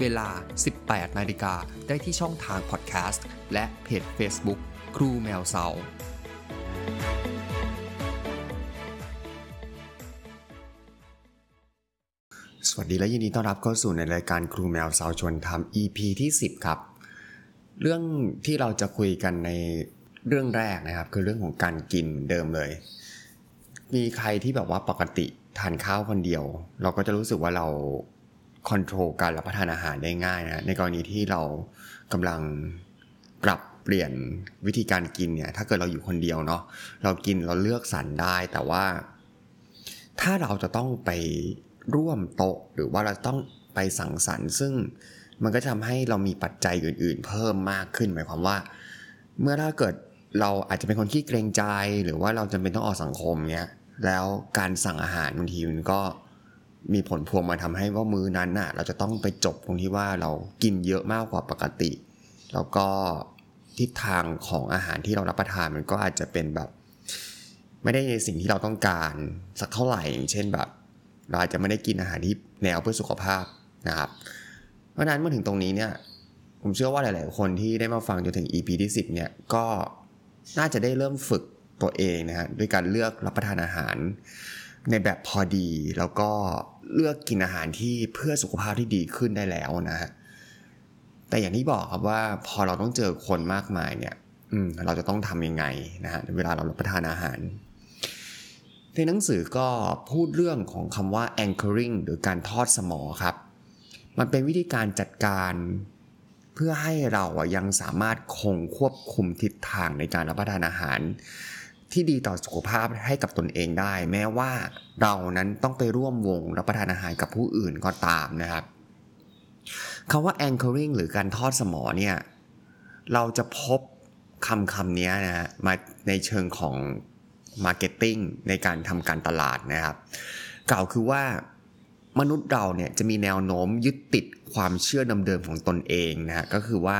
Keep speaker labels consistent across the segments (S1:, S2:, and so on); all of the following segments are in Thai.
S1: เวลา 18 นาฬิกาได้ที่ช่องทางพอดแคสต์และเพจ Facebook ครูแมวเซาสวัสดีและยินดีต้อนรับเข้าสู่ในรายการครูแมวเซาชวนทำ EP ที่ 10 ครับ เรื่องที่เราจะคุยกันในเรื่องแรกนะครับ คือเรื่องของการกินเดิมเลย มีใครที่แบบว่าปกติทานข้าวคนเดียว เราก็จะรู้สึกว่าเรา คอนโทรลการรับประทานอาหารได้ง่ายนะในกรณีที่เรากำลังปรับเปลี่ยนวิธีการกินเนี่ย ถ้าเกิดเราอยู่คนเดียวเนาะเรากินเราเลือกสรรได้ แต่ว่า ถ้าเราจะต้องไปร่วมโต๊ะ หรือว่าเราต้องไปสังสรรค์ซึ่งมันก็ทำให้เรามีปัจจัยอื่น ๆ เพิ่มมากขึ้นหมายความว่า เมื่อถ้าเกิดเราอาจจะเป็นคนขี้เกรงใจ หรือว่าเราจำเป็นต้องออกสังคมเนี้ยแล้วการสั่งอาหารบางทีมันก็ มีผลพวงมาทำให้ว่ามื้อนั้นน่ะ เราจะต้องไปจบตรงที่ว่าเรากินเยอะมากกว่าปกติ แล้วก็ทิศทางของอาหารที่เรารับประทานมันก็อาจจะเป็นแบบ ไม่ได้ในสิ่งที่เราต้องการสักเท่าไหร่อย่างเช่นแบบ เราอาจจะไม่ได้กินอาหารที่แนวเพื่อสุขภาพนะครับ เพราะนั้นเมื่อถึงตรงนี้เนี่ย ผมเชื่อว่าหลาย ๆ คนที่ได้มาฟังจนถึง EP ที่ 10 เนี่ยก็น่าจะได้เริ่มฝึกตัวเองนะฮะด้วยการเลือกรับประทานอาหารในแบบพอดีแล้วก็ เลือกกินอาหารที่เพื่อสุขภาพที่ดีขึ้นได้แล้วนะฮะแต่อย่างที่บอกครับว่าพอเราต้องเจอคนมากมายเนี่ยอืมเราจะต้องทำยังไงนะฮะเวลาเรารับประทานอาหาร ในหนังสือก็พูดเรื่องของคำว่า anchoring หรือการทอดสมอครับ มันเป็นวิธีการจัดการเพื่อให้เราอะยังสามารถคงควบคุมทิศทางในการรับประทานอาหาร ที่ดีต่อสุขภาพให้กับตนเองได้ แม้ว่าเรานั้นต้องไปร่วมวงรับประทานอาหารกับผู้อื่นก็ตามนะครับคำว่า anchoring หรือการทอดสมอเนี่ยเราจะพบคำคำนี้นะมาในเชิงของ marketing ในการทำการตลาดนะครับ กล่าวคือว่ามนุษย์เราเนี่ยจะมีแนวโน้มยึดติดความเชื่อเดิมๆของตนเองนะฮะก็คือว่า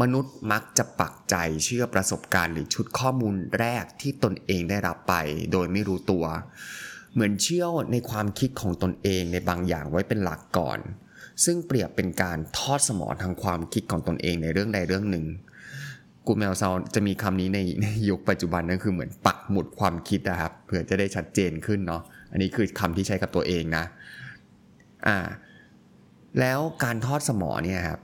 S1: มนุษย์มักจะปักใจเชื่อประสบการณ์หรือชุดข้อมูลแรกที่ตนเองได้รับไป โดยไม่รู้ตัว เหมือนเชื่อในความคิดของตนเองในบางอย่างไว้เป็นหลักก่อน ซึ่งเปรียบเป็นการทอดสมองทางความคิดของตนเองในเรื่องใดเรื่องหนึ่ง กูแมวซาวจะมีคำนี้ในในยุคปัจจุบันนั่นคือเหมือนปักหมุดความคิดนะครับเผื่อจะได้ชัดเจนขึ้นเนาะอันนี้คือคำที่ใช้กับตัวเองนะอ่าแล้วการทอดสมองเนี่ยครับ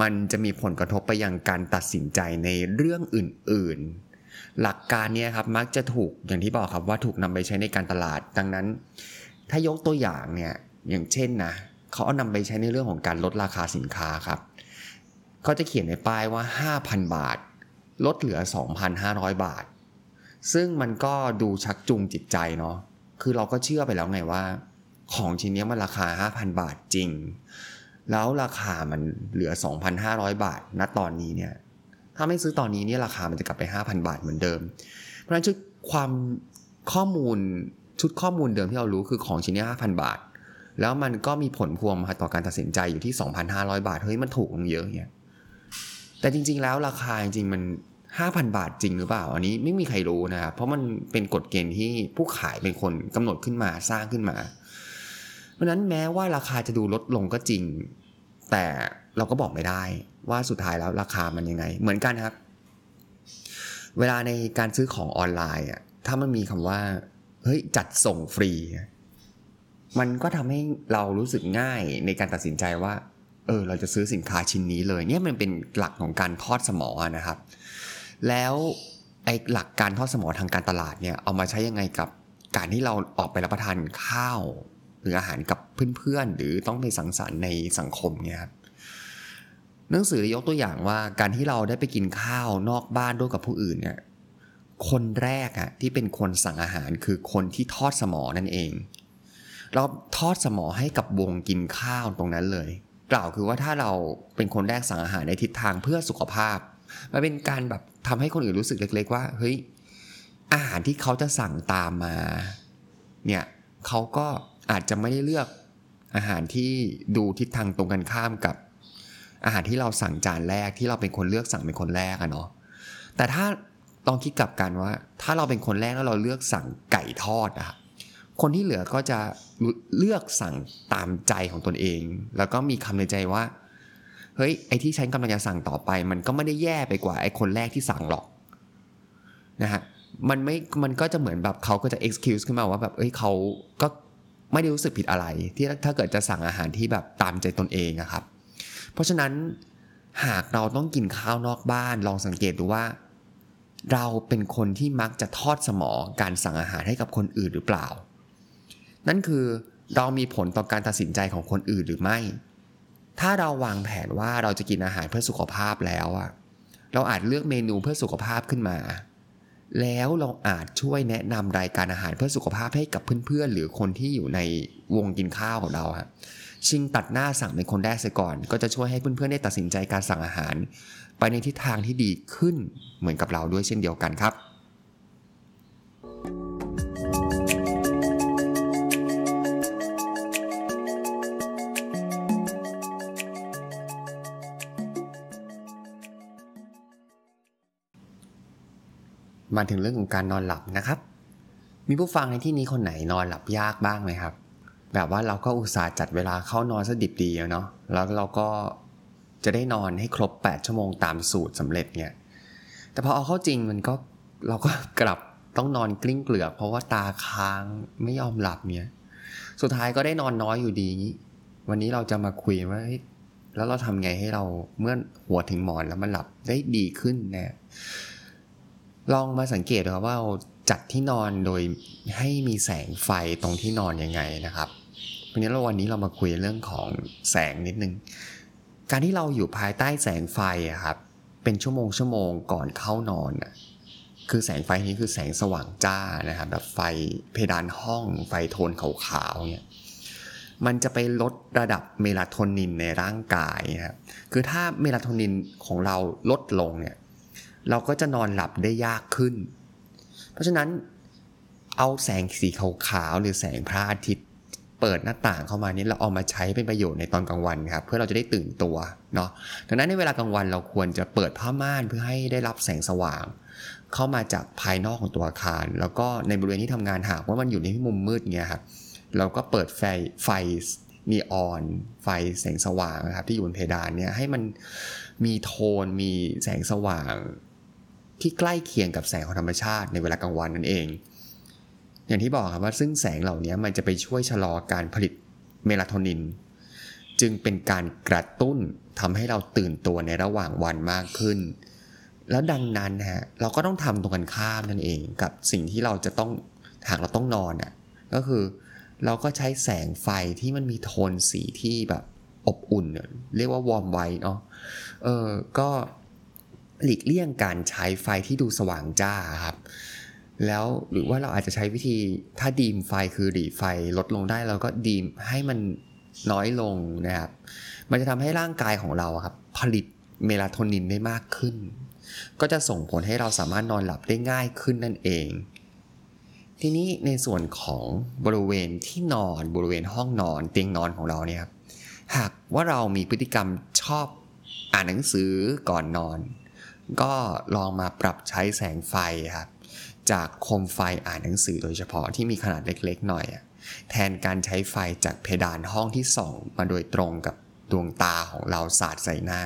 S1: มันจะมีผลกระทบไปยังการตัดสินใจในเรื่องอื่น ๆ หลักการนี่ยครับมักจะถูกอย่างที่บอกครับว่าถูกนำไปใช้ในการตลาด ดังนั้น ถ้ายกตัวอย่างเนี่ยอย่างเช่นนะเขาเอานำไปใช้ในเรื่องของการลดราคาสินค้าครับเขาจะเขียนในป้ายว่า 5,000 บาท ลดเหลือ 2,500 บาท ซึ่งมันก็ดูชักจูงจิตใจเนาะคือเราก็เชื่อไปแล้วไงว่า ของชิ้นนี้มันราคา 5,000 บาทจริง แล้วราคามันเหลือ 2,500 บาท ณ ตอนนี้เนี่ย ถ้าไม่ซื้อตอนนี้เนี่ยราคามันจะกลับไป 5,000 บาทเหมือนเดิม เพราะฉะนั้นชุดความข้อมูลชุดข้อมูลเดิมที่เรารู้คือของชิ้นนี้5,000 บาท แล้วมันก็มีผลพวงมาต่อการตัดสินใจอยู่ที่ 2,500 บาท เฮ้ยมันถูกลงเยอะเนี่ย แต่จริง ๆ แล้วราคาจริงมัน 5,000 บาทจริงหรือเปล่า อันนี้ไม่มีใครรู้นะครับ เพราะมันเป็นกฎเกณฑ์ที่ผู้ขายเป็นคนกำหนดขึ้นมาสร้างขึ้นมา เพราะนั้นแม้ว่าราคาจะดูลดลงก็จริง แต่เราก็บอกไม่ได้ว่าสุดท้ายแล้วราคามันยังไง เหมือนกันครับ เวลาในการซื้อของออนไลน์อะถ้ามันมีคำว่าเฮ้ยจัดส่งฟรี มันก็ทำให้เรารู้สึกง่ายในการตัดสินใจว่า เออ เราจะซื้อสินค้าชิ้นนี้เลย เนี่ยมันเป็นหลักของการทอดสมอนะครับ แล้วไอ้หลักการทอดสมอทางการตลาดเนี่ยเอามาใช้ยังไงกับการที่เราออกไปรับประทานข้าว รืออาหารกับเพื่อนๆ หรือต้องไปสังสรรค์ในสังคมเนี่ยครับหนังสือยกตัวอย่างว่าการที่เราได้ไปกินข้าวนอกบ้านด้วยกับผู้อื่นเนี่ยคนแรกอะที่เป็นคนสั่งอาหารคือคนที่ทอดสมอนั่นเอง เราทอดสมอให้กับวงกินข้าวตรงนั้นเลย กล่าวคือว่าถ้าเราเป็นคนแรกสั่งอาหารในทิศทางเพื่อสุขภาพมันเป็นการแบบทำให้คนอื่นรู้สึกเล็ก ๆ ว่าเฮ้ยอาหารที่เขาจะสั่งตามมาเนี่ยเขาก็ อาจจะไม่ได้เลือกอาหารที่ดูทิศทางตรงกันข้ามกับ อาหารที่เราสั่งจานแรกที่เราเป็นคนเลือกสั่งเป็นคนแรกอะเนาะแต่ถ้าลองคิดกลับกันว่า ถ้าเราเป็นคนแรกแล้วเราเลือกสั่งไก่ทอดอะคนที่เหลือก็จะเลือกสั่งตามใจของตนเอง แล้วก็มีคำในใจว่าเฮ้ยไอที่ฉันกำลังจะสั่งต่อไป มันก็ไม่ได้แย่ไปกว่าไอคนแรกที่สั่งหรอกนะฮะมันไม่มันก็จะเหมือนแบบเขาก็จะ excuse ขึ้นมาว่าแบบเอ้ยเขาก็ ไม่ได้รู้สึกผิดอะไร ที่ถ้าเกิดจะสั่งอาหารที่แบบตามใจตนเองอะครับ เพราะฉะนั้นหากเราต้องกินข้าวนอกบ้านลองสังเกตดูว่า เราเป็นคนที่มักจะทอดสมองการสั่งอาหารให้กับคนอื่นหรือเปล่า นั่นคือเรามีผลต่อการตัดสินใจของคนอื่นหรือไม่ ถ้าเราวางแผนว่าเราจะกินอาหารเพื่อสุขภาพแล้วอะเราอาจเลือกเมนูเพื่อสุขภาพขึ้นมา แล้วเราอาจช่วยแนะนำรายการอาหารเพื่อสุขภาพให้กับเพื่อนๆ หรือคนที่อยู่ในวงกินข้าวของเราฮะชิงตัดหน้าสั่งเป็นคนแรกเสียก่อน ก็จะช่วยให้เพื่อนๆได้ตัดสินใจการสั่งอาหาร ไปในทิศทางที่ดีขึ้นเหมือนกับเราด้วยเช่นเดียวกันครับ มาถึงเรื่องของการนอนหลับนะครับ มีผู้ฟังในที่นี้คนไหนนอนหลับยากบ้างไหมครับ แบบว่าเราก็อุตส่าห์จัดเวลาเข้านอนซะดิบดีเนาะแล้วเราก็จะได้นอนให้ครบ 8 ชั่วโมงตามสูตรสำเร็จเนี่ยแต่พอเอาเข้าจริงมันก็เราก็กลับต้องนอนกลิ้งเกลือกเพราะว่าตาค้างไม่ยอมหลับเนี่ย สุดท้ายก็ได้นอนน้อยอยู่ดี วันนี้เราจะมาคุยว่าแล้วเราทำไงให้เราเมื่อหัวถึงหมอนแล้วมันหลับได้ดีขึ้นเนี่ย ลองมาสังเกตดูครับว่าจัดที่นอนโดยให้มีแสงไฟตรงที่นอนยังไงนะครับวันนี้เราวันนี้เรามาคุยเรื่องของแสงนิดนึง การที่เราอยู่ภายใต้แสงไฟครับ เป็นชั่วโมงชั่วโมงก่อนเข้านอนคือแสงไฟนี้คือแสงสว่างจ้านะครับแบบไฟเพดานห้อง ไฟโทนขาวๆเนี่ยมันจะไปลดระดับเมลาโทนินในร่างกายครับคือถ้าเมลาโทนินของเราลดลงเนี่ย เราก็จะนอนหลับได้ยากขึ้น เพราะฉะนั้นเอาแสงสีขาวๆหรือแสงพระอาทิตย์ เปิดหน้าต่างเข้ามานี้เราเอามาใช้เป็นประโยชน์ในตอนกลางวันครับ เพื่อเราจะได้ตื่นตัวเนาะดังนั้นในเวลากลางวันเราควรจะเปิดผ้าม่านเพื่อให้ได้รับแสงสว่าง เข้ามาจากภายนอกของตัวอาคาร แล้วก็ในบริเวณที่ทำงานหากว่ามันอยู่ในที่มุมมืดเงี้ยครับเราก็เปิดไฟไฟนีออน ไฟแสงสว่างนะครับที่อยู่บนเพดานเนี่ยให้มันมีโทนมีแสงสว่าง ที่ใกล้เคียงกับแสงของธรรมชาติในเวลากลางวันนั่นเอง อย่างที่บอกครับว่าซึ่งแสงเหล่านี้มันจะไปช่วยชะลอการผลิตเมลาโทนิน จึงเป็นการกระตุ้นทำให้เราตื่นตัวในระหว่างวันมากขึ้น แล้วดังนั้นฮะเราก็ต้องทำตรงกันข้ามนั่นเองกับสิ่งที่เราจะต้องหากเราต้องนอนอะก็คือเราก็ใช้แสงไฟที่มันมีโทนสีที่แบบอบอุ่น เรียกว่า warm white เนาะเออก็ หลีกเลี่ยงการใช้ไฟที่ดูสว่างจ้าครับ แล้วหรือว่าเราอาจจะใช้วิธีถ้า dim ไฟคือ dim ไฟลดลงได้เราก็ dim ให้มันน้อยลงนะครับ มันจะทำให้ร่างกายของเราครับ ผลิตเมลาโทนินได้มากขึ้น ก็จะส่งผลให้เราสามารถนอนหลับได้ง่ายขึ้นนั่นเอง ทีนี้ในส่วนของบริเวณที่นอนบริเวณห้องนอนเตียงนอนของเราเนี่ยครับ หากว่าเรามีพฤติกรรมชอบอ่านหนังสือก่อนนอน ก็ลองมาปรับใช้แสงไฟครับจากโคมไฟอ่านหนังสือโดยเฉพาะที่มีขนาดเล็กๆหน่อย แทนการใช้ไฟจากเพดานห้องที่ส่อง มาโดยตรงกับดวงตาของเราสาดใส่หน้า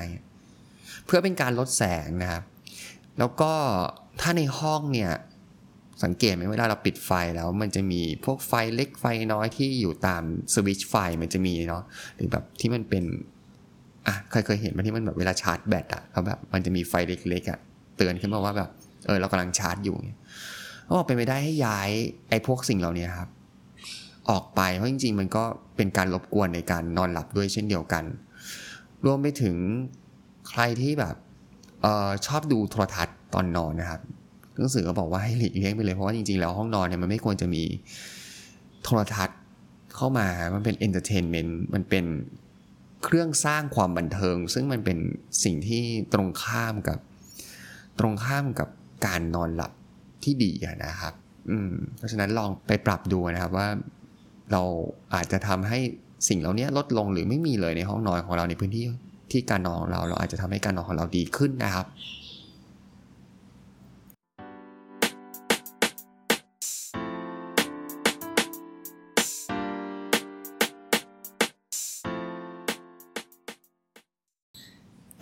S1: เพื่อเป็นการลดแสงนะครับ แล้วก็ถ้าในห้องเนี่ยสังเกตไหมเวลาเราปิดไฟแล้วมันจะมีพวกไฟเล็กไฟน้อยที่อยู่ตามสวิตช์ไฟมันจะมีเนาะหรือแบบที่มันเป็น อะเคยเคยเห็นมาที่มันแบบเวลาชาร์จแบตอะเขาแบบมันจะมีไฟเล็กๆอะเตือนขึ้นมาว่าแบบเออเรากำลังชาร์จอยู่เขาบอกเป็นไปได้ให้ย้ายไอ้พวกสิ่งเหล่านี้ครับ ออกไปเพราะจริง ๆ มันก็เป็นการรบกวนในการนอนหลับด้วยเช่นเดียวกัน รวมไปถึงใครที่แบบเออชอบดูโทรทัศน์ตอนนอนนะครับหนังสือก็บอกว่าให้หลีกเลี่ยงไปเลยเพราะว่าจริงๆ แล้วห้องนอนเนี่ยมันไม่ควรจะมีโทรทัศน์เข้ามามันเป็น entertainment มันเป็น เครื่องสร้างความบันเทิง ซึ่งมันเป็นสิ่งที่ตรงข้ามกับ ตรงข้ามกับการนอนหลับที่ดีนะครับ อืมเพราะฉะนั้นลองไปปรับดูนะครับว่าเราอาจจะทำให้สิ่งเหล่านี้ลดลงหรือไม่มีเลยในห้องนอนของเราในพื้นที่ที่การนอนของเรา เราอาจจะทำให้การนอนของเราดีขึ้นนะครับ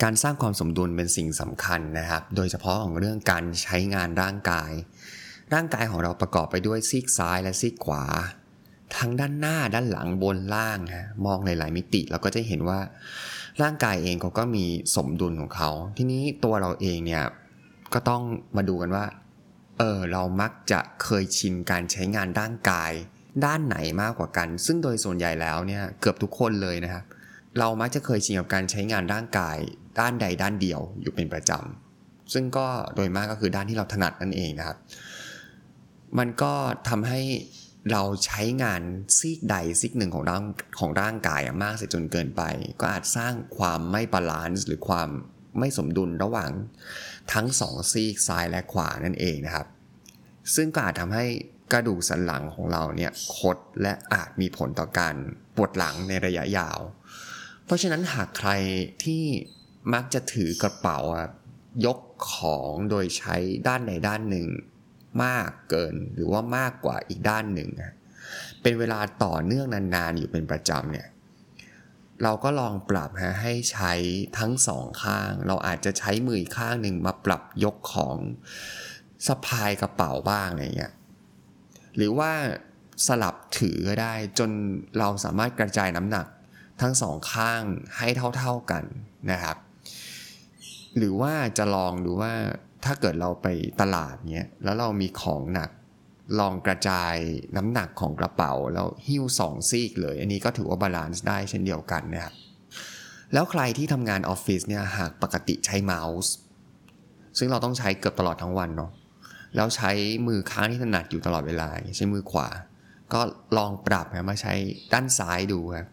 S1: การสร้างความสมดุลเป็นสิ่งสำคัญนะครับ โดยเฉพาะของเรื่องการใช้งานร่างกาย ร่างกายของเราประกอบไปด้วยซีกซ้ายและซีกขวา ทั้งด้านหน้าด้านหลังบนล่างฮะมองหลาย ๆ มิติเราก็จะเห็นว่าร่างกายเองเขาก็มีสมดุลของเขา ทีนี้ตัวเราเองเนี่ยก็ต้องมาดูกันว่า เออเรามักจะเคยชินการใช้งานร่างกาย ด้านไหนมากกว่ากัน ซึ่งโดยส่วนใหญ่แล้วเนี่ยเกือบทุกคนเลยนะครับ เรามักจะเคยชินกับการใช้งานร่างกายด้านใดด้านเดียวอยู่เป็นประจำ ซึ่งก็โดยมากก็คือด้านที่เราถนัดนั่นเองนะครับ มันก็ทำให้เราใช้งานซีกใดซีกหนึ่งของร่างของร่างกายมากเสียจนเกินไป ก็อาจสร้างความไม่ balance หรือความไม่สมดุลระหว่างทั้งสองซีกซ้ายและขวานั่นเองนะครับ ซึ่งก็อาจทำให้กระดูกสันหลังของเราเนี่ยคดและอาจมีผลต่อการปวดหลังในระยะยาว เพราะฉะนั้นหากใครที่มักจะถือกระเป๋ายกของโดยใช้ด้านใดด้านหนึ่งมากเกินหรือว่ามากกว่าอีกด้านหนึ่ง เป็นเวลาต่อเนื่องนานๆอยู่เป็นประจำเนี่ยเราก็ลองปรับฮะให้ใช้ทั้งสองข้าง เราอาจจะใช้มืออีกข้างหนึ่งมาปรับยกของสะพายกระเป๋าบ้างอะไรเงี้ยหรือว่าสลับถือก็ได้จนเราสามารถกระจายน้ำหนัก ทั้งสองข้างให้เท่าๆกันนะครับ หรือว่าจะลองดูว่าถ้าเกิดเราไปตลาดเนี้ยแล้วเรามีของหนักลองกระจายน้ำหนักของกระเป๋าแล้วหิ้วสองซีกเลย อันนี้ก็ถือว่า balance ได้เช่นเดียวกันนะครับแล้วใครที่ทำงานออฟฟิศเนี่ยหากปกติใช้เมาส์ซึ่งเราต้องใช้เกือบตลอดทั้งวันเนาะแล้วใช้มือข้างที่ถนัดอยู่ตลอดเวลา ใช้มือขวา ก็ลองปรับนะมาใช้ด้านซ้ายดูครับ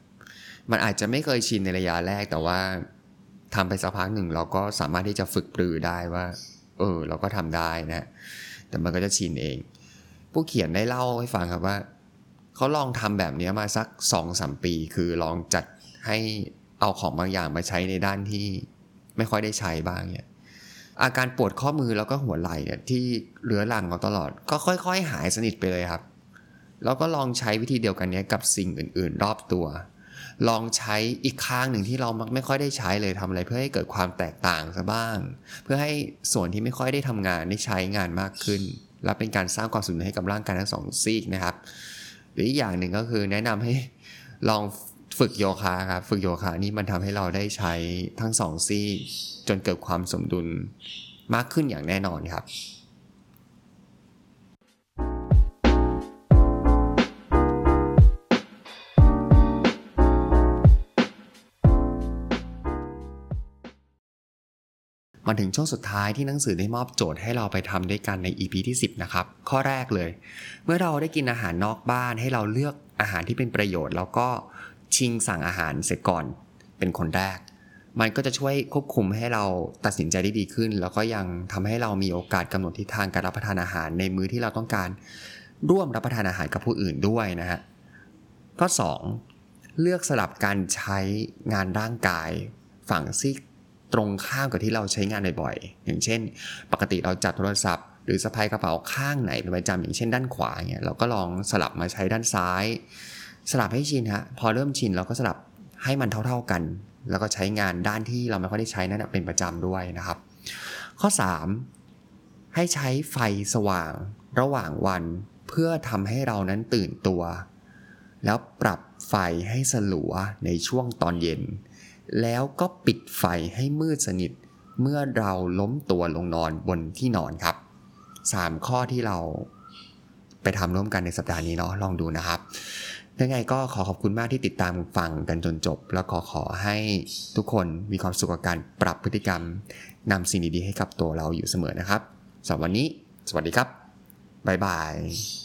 S1: มันอาจจะไม่เคยชินในระยะแรก แต่ว่าทำไปสักพักหนึ่งเราก็สามารถที่จะฝึกปรือได้ว่า เออ เราก็ทำได้นะ แต่มันก็จะชินเอง ผู้เขียนได้เล่าให้ฟังครับว่าเขาลองทำแบบนี้มาสักสองสมปี คือลองจัดให้เอาของบางอย่างมาใช้ในด้านที่ไม่ค่อยได้ใช้บ้างเนี่ยอาการปวดข้อมือแล้วก็หัวไหล่เนี่ยที่เรื้อรังมาตลอด ก็ค่อย ๆ หายสนิทไปเลยครับ แล้วก็ลองใช้วิธีเดียวกันนี้กับสิ่งอื่น ๆ รอบตัว ลองใช้อีกข้างหนึ่งที่เรามักไม่ค่อยได้ใช้เลยทำอะไร เพื่อให้เกิดความแตกต่างซะบ้าง เพื่อให้ส่วนที่ไม่ค่อยได้ทำงานได้ใช้งานมากขึ้น และเป็นการสร้างความสมดุลให้กับร่างกายทั้งสองซีกนะครับ หรืออีกอย่างหนึ่งก็คือแนะนำให้ลองฝึกโยคะครับฝึกโยคะนี่มันทำให้เราได้ใช้ทั้งสองซีกจนเกิดความสมดุลมากขึ้นอย่างแน่นอนครับ มาถึงช่วงสุดท้ายที่หนังสือได้มอบโจทย์ให้เราไปทำด้วยกันใน EP ที่ 10 นะครับ ข้อแรกเลย เมื่อเราได้กินอาหารนอกบ้านให้เราเลือกอาหารที่เป็นประโยชน์ แล้วก็ชิงสั่งอาหารเสร็จก่อนเป็นคนแรก มันก็จะช่วยควบคุมให้เราตัดสินใจได้ดีขึ้น แล้วก็ยังทำให้เรามีโอกาสกำหนดทิศทางการรับประทานอาหารในมื้อที่เราต้องการร่วมรับประทานอาหารกับผู้อื่นด้วยนะฮะข้อ 2 เลือกสลับการใช้งานร่างกาย ฝั่งซีก ตรงข้ามกับที่เราใช้งานบ่อยๆ อย่างเช่น ปกติเราจัดโทรศัพท์ หรือสะพายกระเป๋าข้างไหนเป็นประจำอย่างเช่นด้านขวาเนี่ยเราก็ลองสลับมาใช้ด้านซ้าย สลับให้ชินฮะพอเริ่มชินเราก็สลับให้มันเท่าๆกัน แล้วก็ใช้งานด้านที่เราไม่ค่อยได้ใช้นั้นเป็นประจำด้วยนะครับ ข้อ 3 ให้ใช้ไฟสว่างระหว่างวันเพื่อทำให้เรานั้นตื่นตัว แล้วปรับไฟให้สลัวในช่วงตอนเย็น แล้วก็ปิดไฟให้มืดสนิท เมื่อเราล้มตัวลงนอนบนที่นอนครับ 3 ข้อที่เราไปทำร่วมกันในสัปดาห์นี้เนาะลองดูนะครับยังไงก็ขอขอบคุณมากที่ติดตามฟังกันจนจบ แล้วขอขอให้ทุกคนมีความสุขกับการปรับพฤติกรรมนำสิ่งดีๆให้กับตัวเราอยู่เสมอนะครับสำหรับวันนี้ สวัสดีครับบ๊ายบาย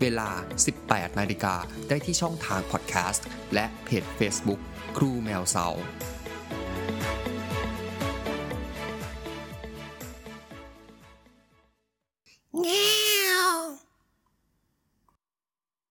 S1: เวลา 18 นาฬิกาได้ที่ช่องทางพอดแคสต์และเพจ Facebook ครูแมวเสา